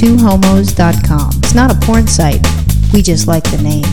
twohomos.com. It's not a porn site. We just like the name.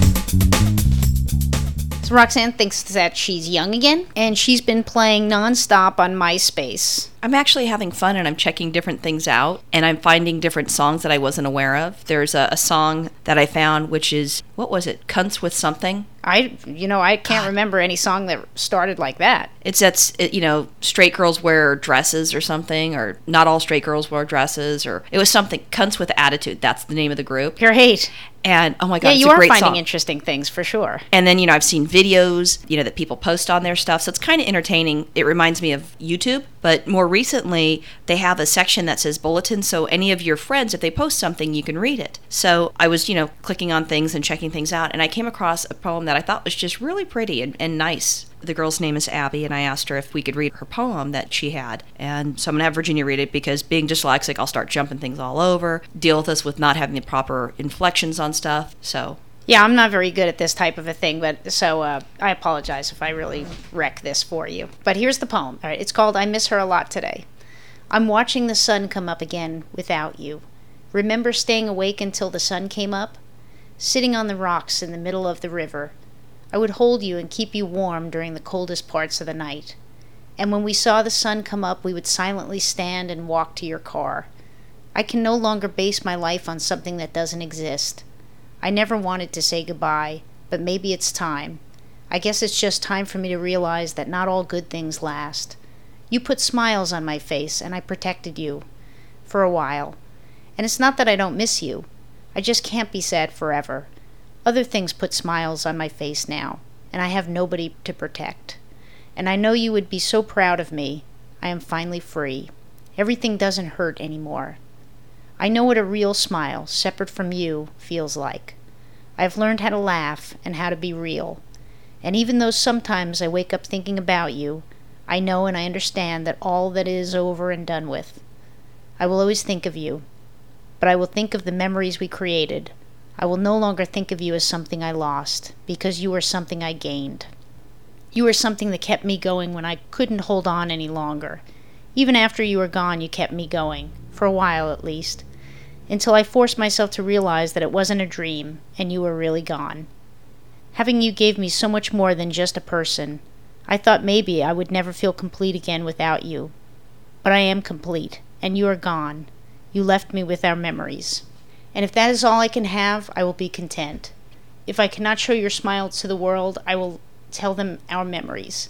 So Roxanne thinks that she's young again, and she's been playing nonstop on MySpace. I'm actually having fun and I'm checking different things out and I'm finding different songs that I wasn't aware of. There's a, a song that I found which is, what was it? Cunts with something. I, you know, I can't remember any song that started like that. It's that's it, you know straight girls wear dresses or something, or not all straight girls wear dresses, or it was something. Cunts with attitude. That's the name of the group. Pure hate. And oh my god, Yeah, you are finding song. interesting things for sure. And then, you know, I've seen videos, you know, that people post on their stuff. So it's kind of entertaining. It reminds me of YouTube. But more recently, they have a section that says bulletin. So any of your friends, if they post something, you can read it. So I was, you know, clicking on things and checking things out. And I came across a poem that I thought was just really pretty and, and nice. The girl's name is Abby, and I asked her if we could read her poem that she had. And so I'm going to have Virginia read it because being dyslexic, I'll start jumping things all over, deal with us with not having the proper inflections on stuff. So Yeah, I'm not very good at this type of a thing, but so uh, I apologize if I really wreck this for you. But here's the poem. All right, it's called "I Miss Her a Lot Today." I'm watching the sun come up again without you. Remember staying awake until the sun came up? Sitting on the rocks in the middle of the river. I would hold you and keep you warm during the coldest parts of the night. And when we saw the sun come up, we would silently stand and walk to your car. I can no longer base my life on something that doesn't exist. I never wanted to say goodbye, but maybe it's time. I guess it's just time for me to realize that not all good things last. You put smiles on my face, and I protected you. For a while. And it's not that I don't miss you. I just can't be sad forever. Other things put smiles on my face now, and I have nobody to protect. And I know you would be so proud of me. I am finally free. Everything doesn't hurt anymore. I know what a real smile, separate from you, feels like. I've learned how to laugh and how to be real. And even though sometimes I wake up thinking about you, I know and I understand that all that is over and done with. I will always think of you, but I will think of the memories we created. I will no longer think of you as something I lost, because you were something I gained. You were something that kept me going when I couldn't hold on any longer. Even after you were gone, you kept me going, for a while at least, until I forced myself to realize that it wasn't a dream and you were really gone. Having you gave me so much more than just a person. I thought maybe I would never feel complete again without you. But I am complete, and you are gone. You left me with our memories. And if that is all I can have, I will be content. If I cannot show your smile to the world, I will tell them our memories.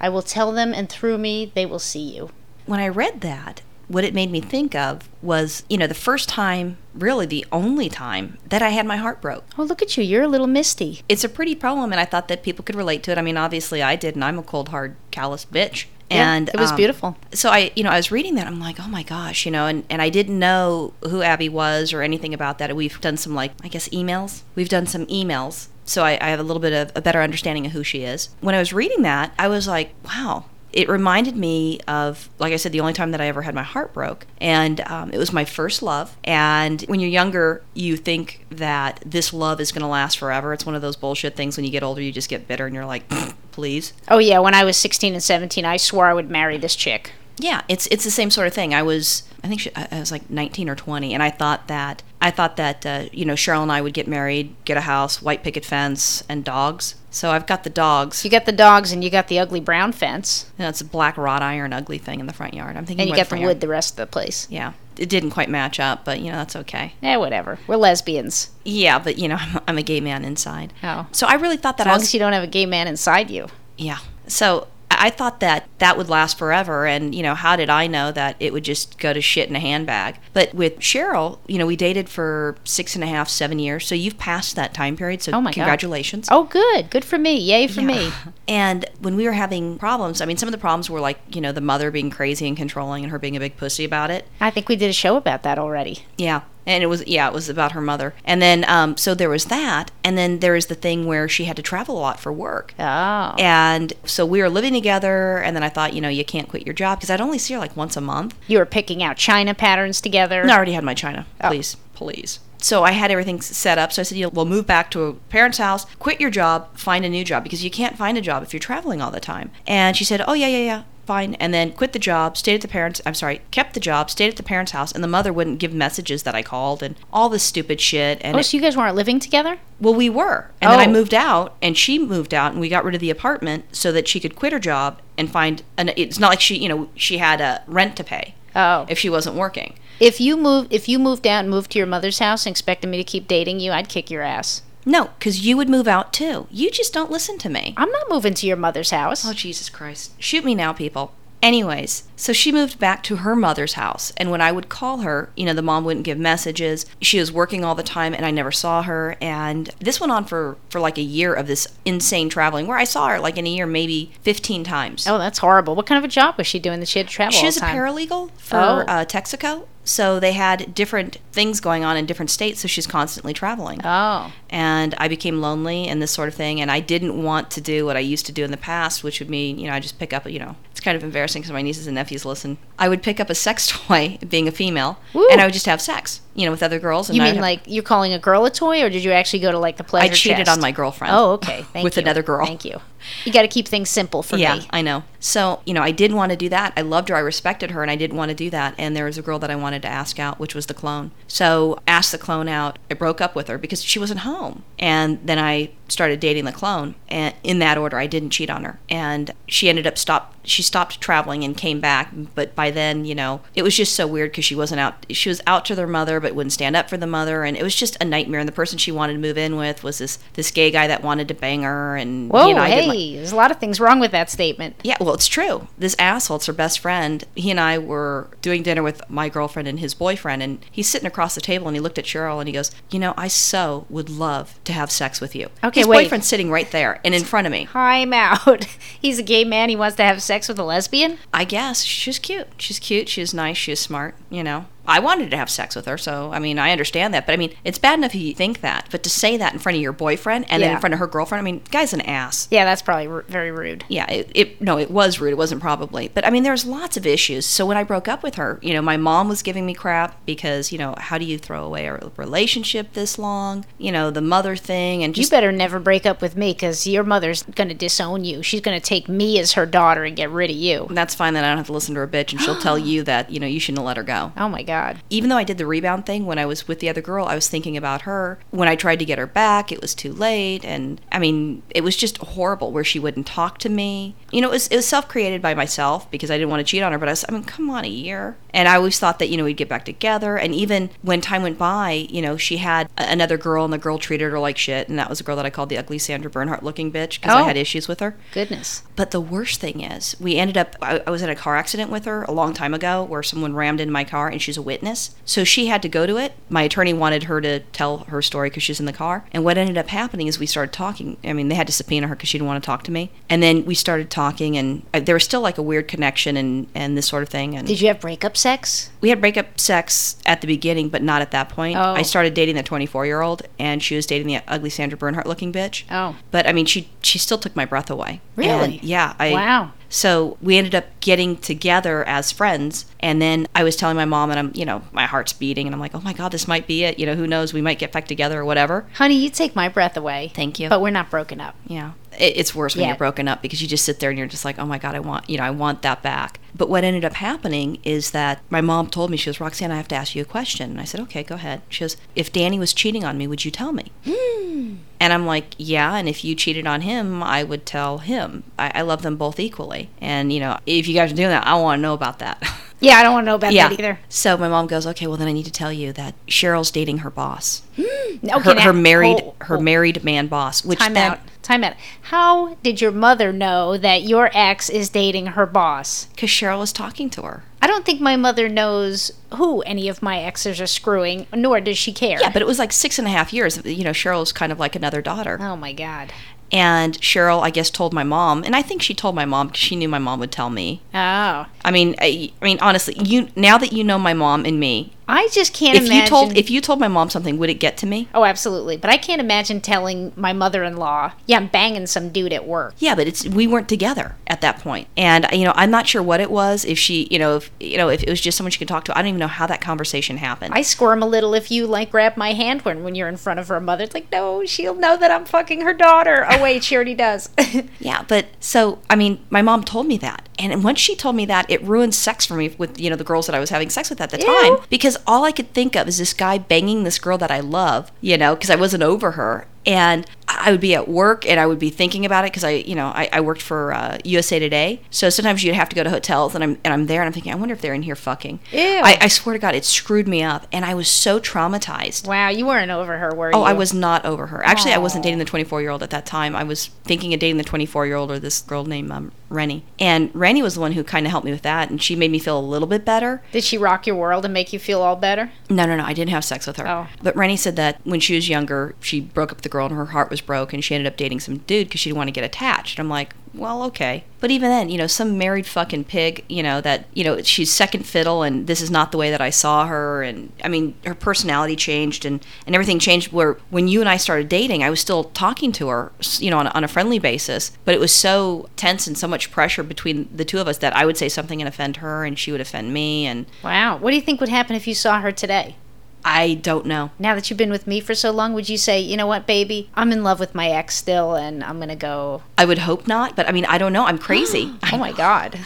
I will tell them, and through me, they will see you. when I read that, what it made me think of was, you know, the first time, really the only time that I had my heart broke. Oh, look at you. You're a little misty. It's a pretty poem, and I thought that people could relate to it. I mean, obviously I did, and I'm a cold, hard, callous bitch. Yeah, And it was um, beautiful. So I, you know, I was reading that. I'm like, oh my gosh, you know, and, and I didn't know who Abby was or anything about that. We've done some like, I guess, emails. We've done some emails, so I, I have a little bit of a better understanding of who she is. When I was reading that, I was like, wow. It reminded me of, like I said, the only time that I ever had my heart broke, and um, it was my first love. And when you're younger, you think that this love is going to last forever. It's one of those bullshit things. When you get older, you just get bitter, and you're like, please. Oh, yeah. When I was 16 and 17, I swore I would marry this chick. Yeah, it's it's the same sort of thing. I was I think she, I I was like 19 or 20 and I thought that I thought that uh, you know Cheryl and I would get married, get a house, white picket fence and dogs. So I've got the dogs. You got the dogs and you got the ugly brown fence. Know, it's a black wrought iron ugly thing in the front yard. I'm thinking And you got the wood yard- the rest of the place. Yeah. It didn't quite match up, but you know that's okay. Yeah, whatever. We're lesbians. Yeah, but you know I'm, I'm a gay man inside. Oh. So I really thought that As long was as you don't have a gay man inside you. Yeah. So I thought that that would last forever. And, you know, how did I know that it would just go to shit in a handbag? But with Cheryl, you know, we dated for six and a half, seven years. So you've passed that time period. So Oh my God. congratulations. Oh, good. Good for me. Yay for me. And when we were having problems, I mean, some of the problems were like, you know, the mother being crazy and controlling and her being a big pussy about it. I think we did a show about that already. Yeah. And it was, yeah, it was about her mother. And then, um, so there was that. And then there was the thing where she had to travel a lot for work. Oh. And so we were living together. And then I thought, you know, you can't quit your job because I'd only see her like once a month. You were picking out china patterns together. And I already had my china. Oh. Please, please. So I had everything set up. So I said, you know, we'll move back to a parent's house, quit your job, find a new job because you can't find a job if you're traveling all the time. And she said, oh, yeah, yeah, yeah. Fine. And then quit the job, stayed at the parents, I'm sorry, kept the job, stayed at the parents' house, and the mother wouldn't give messages that I called and all this stupid shit. And Oh, it- so you guys weren't living together? well, we were. And then I Oh. moved out, and she moved out, and we got rid of the apartment so that she could quit her job and find an. It's not like she, you know, she had a rent to pay Oh. if she wasn't working. If you move if you moved out and moved to your mother's house and expected me to keep dating you, I'd kick your ass. No, because you would move out too. You just don't listen to me. I'm not moving to your mother's house. Oh, Jesus Christ. Shoot me now, people. Anyways, so she moved back to her mother's house. And when I would call her, you know, the mom wouldn't give messages. She was working all the time and I never saw her. And this went on for, for like a year of this insane traveling where I saw her like in a year, maybe 15 times. Oh, that's horrible. What kind of a job was she doing that she had to travel She was a paralegal for Oh. uh, Texaco. So they had different things going on in different states. So she's constantly traveling. Oh. and I became lonely and this sort of thing. And I didn't want to do what I used to do in the past, which would mean, you know, I just pick up, you know, kind of embarrassing because my nieces and nephews listen. I would pick up a sex toy, being a female, and I would just have sex, you know, with other girls. And You mean have- like you're calling a girl a toy, or did you actually go to like the pleasure I cheated chest? on my girlfriend. Oh, okay. Thank you. with you. another girl. Thank you. You got to keep things simple for yeah, me. Yeah, I know. So, you know, I didn't want to do that. I loved her. I respected her, and I didn't want to do that. And there was a girl that I wanted to ask out, which was the clone. So, asked the clone out. I broke up with her because she wasn't home. And then I started dating the clone. And in that order, I didn't cheat on her. And she ended up stopped. She stopped traveling and came back. But by then, you know, it was just so weird because she wasn't out. She was out to their mother, but wouldn't stand up for the mother. And it was just a nightmare. And the person she wanted to move in with was this this gay guy that wanted to bang her. And Whoa, he and I hey, my- there's a lot of things wrong with that statement. yeah, well, it's true. This asshole, it's her best friend. He and I were doing dinner with my girlfriend and his boyfriend, and he's sitting across the table and he looked at Cheryl and he goes, You know, I so would love to have sex with you. Okay, his wait. boyfriend's sitting right there and in front of me. I'm out. He's a gay man. He wants to have sex with a lesbian. I guess she's cute. She's cute. She's nice. She's smart, you know. I wanted to have sex with her, so I mean, I understand that. But I mean, it's bad enough if you think that, but to say that in front of your boyfriend and then in front of her girlfriend, I mean, guy's an ass. Yeah, that's probably r- very rude. yeah, it, it no, it was rude. It wasn't probably, but I mean, there's lots of issues. So when I broke up with her, you know, my mom was giving me crap because you know, how do you throw away a relationship this long? You know, the mother thing, and You better never break up with me because your mother's going to disown you. She's going to take me as her daughter and get rid of you. that's fine. Then I don't have to listen to her bitch, and she'll tell you that you know you shouldn't have let her go. Oh my God. Even though I did the rebound thing when I was with the other girl, I was thinking about her. When I tried to get her back, it was too late. And I mean, it was just horrible where she wouldn't talk to me. You know, it was, it was self created by myself because I didn't want to cheat on her. But I was, I mean, come on, a year. And I always thought that, you know, we'd get back together. And even when time went by, you know, she had another girl and the girl treated her like shit. And that was a girl that I called the ugly Sandra Bernhard looking bitch because I Oh. had issues with her. Goodness. But the worst thing is, we ended up, I, I was in a car accident with her a long time ago where someone rammed into my car and she's a witness. So she had to go to it. My attorney wanted her to tell her story because she's in the car. And what ended up happening is we started talking. I mean, they had to subpoena her because she didn't want to talk to me. And then we started talking and uh, there was still like a weird connection and, and this sort of thing. And Did you have breakup sex? we had breakup sex at the beginning, but not at that point. Oh. I started dating the 24 year old and she was dating the ugly Sandra Bernhard looking bitch. Oh. But I mean, she she still took my breath away. Really? And, yeah. I, Wow. So we ended up getting together as friends, and then I was telling my mom, and I'm, you know, my heart's beating, and I'm like, oh my god, this might be it. You know, who knows? We might get back together or whatever. Honey, you take my breath away. Thank you. But we're not broken up. Yeah. It, it's worse when Yeah. you're broken up because you just sit there and you're just like, oh my God, I want, you know, I want that back. But what ended up happening is that my mom told me, she goes, Roxanne, I have to ask you a question. And I said, okay, go ahead. She goes, if Danny was cheating on me, would you tell me? Hmm. And I'm like, yeah, and if you cheated on him, I would tell him. I, I love them both equally. And, you know, if you guys are doing that, I want to know about that. Yeah, I don't want to know about that either. So my mom goes, okay, well, then I need to tell you that Cheryl's dating her boss. Hmm, okay, her, her married hold- her married man boss, which Time then, out. Time out. How did your mother know that your ex is dating her boss? because Cheryl was talking to her. I don't think my mother knows who any of my exes are screwing, nor does she care. Yeah, but it was like six and a half years. You know, Cheryl's kind of like another daughter. oh my god. And Cheryl, I guess, told my mom, and I think she told my mom because she knew my mom would tell me. Oh, I mean, I, I mean, honestly, you now that you know my mom and me, I just can't if imagine. you told if you told my mom something, would it get to me? oh, absolutely. But I can't imagine telling my mother-in-law, "Yeah, I'm banging some dude at work." Yeah, but it's we weren't together at that point, and uh, you know, I'm not sure what it was. If she, you know, if you know, if it was just someone she could talk to, I don't even know how that conversation happened. I squirm a little if you like grab my hand when when you're in front of her mother. It's like, no, she'll know that I'm fucking her daughter. Oh wait, she already does. Yeah, but so I mean, my mom told me that, And once she told me that, it ruined sex for me with, you know, the girls that I was having sex with at the Ew. time. Because all I could think of is this guy banging this girl that I love, you know, because I wasn't over her. And I would be at work and I would be thinking about it because I, you know, I, I worked for uh, USA Today. So sometimes you'd have to go to hotels and I'm and I'm there and I'm thinking, I wonder if they're in here fucking. Ew. I, I swear to God, it screwed me up, and I was so traumatized. Wow, you weren't over her, were you? Oh, I was not over her. Actually, I wasn't dating the 24 year old at that time. I was thinking of dating the 24 year old or this girl named um, Rennie. And Rennie was the one who kind of helped me with that, and she made me feel a little bit better. Did she rock your world and make you feel all better? No, no, no, I didn't have sex with her. Oh. But Rennie said that when she was younger, she broke up with the girl and her heart was broke, and she ended up dating some dude because she didn't want to get attached. I'm like, well, okay. But even then, you know, some married fucking pig, you know, that, you know, she's second fiddle and this is not the way that I saw her. And I mean, her personality changed and, and everything changed. Where when you and I started dating, I was still talking to her, you know, on a, on a friendly basis. But it was so tense and so much pressure between the two of us that I would say something and offend her and she would offend me. And Wow. What do you think would happen if you saw her today? I don't know. Now that you've been with me for so long, would you say, you know what, baby, I'm in love with my ex still, and I'm gonna go? I would hope not, but I mean, I don't know. I'm crazy. Oh my God.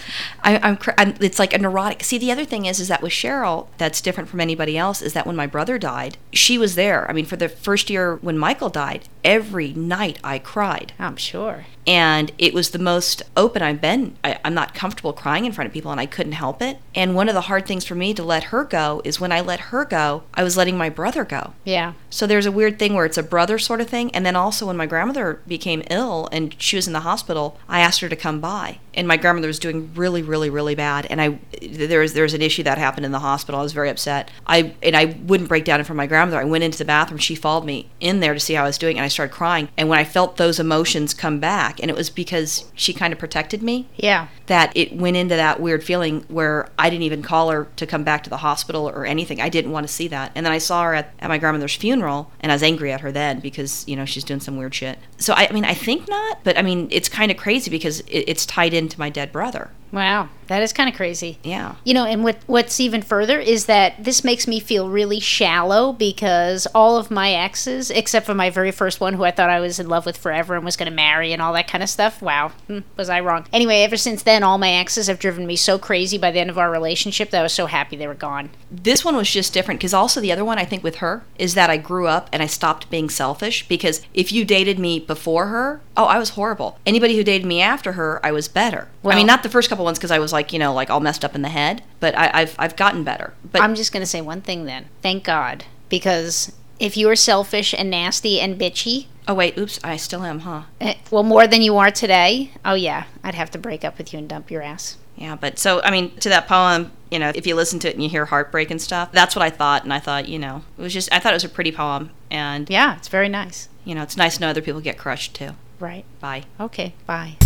I, I'm, cr- I'm. It's like a neurotic. See, the other thing is, is that with Cheryl, that's different from anybody else. Is that when my brother died, she was there. I mean, for the first year when Michael died, every night I cried, I'm sure. And it was the most open I've been. I, I'm not comfortable crying in front of people, and I couldn't help it. And one of the hard things for me to let her go is when I let her go, I was letting my brother go. Yeah. So there's a weird thing where it's a brother sort of thing. And then also when my grandmother became ill and she was in the hospital, I asked her to come by. And my grandmother was doing really, really, really bad. And I there was there was an issue that happened in the hospital. I was very upset. I and I wouldn't break down in front of my grandmother. I went into the bathroom. She followed me in there to see how I was doing, and I started crying. And when I felt those emotions come back, and it was because she kind of protected me Yeah. that it went into that weird feeling where I didn't even call her to come back to the hospital or anything. I didn't want to see that. And then I saw her at, at my grandmother's funeral and I was angry at her then because, you know, she's doing some weird shit. So, I, I mean, I think not, but I mean, it's kind of crazy because it, it's tied into my dead brother. Wow. That is kind of crazy. Yeah. You know, and what what's even further is that this makes me feel really shallow because all of my exes, except for my very first one, who I thought I was in love with forever and was going to marry and all that kind of stuff. Wow, hmm, was I wrong? Anyway, ever since then, all my exes have driven me so crazy by the end of our relationship that I was so happy they were gone. This one was just different because also the other one I think with her is that I grew up and I stopped being selfish because if you dated me before her, oh, I was horrible. Anybody who dated me after her, I was better. I mean, not the first couple ones because I was like, you know, like all messed up in the head, but I, I've I've gotten better. But I'm just going to say one thing then. Thank God, because if you were selfish and nasty and bitchy, oh wait, oops, I still am, huh? eh, well, more than you are today, oh yeah, I'd have to break up with you and dump your ass. Yeah, but so I mean, to that poem, you know, if you listen to it and you hear heartbreak and stuff, that's what I thought, and I thought, you know, it was just I thought it was a pretty poem, and Yeah, it's very nice. you know, it's nice to know other people get crushed too. Right. Bye. Okay, bye.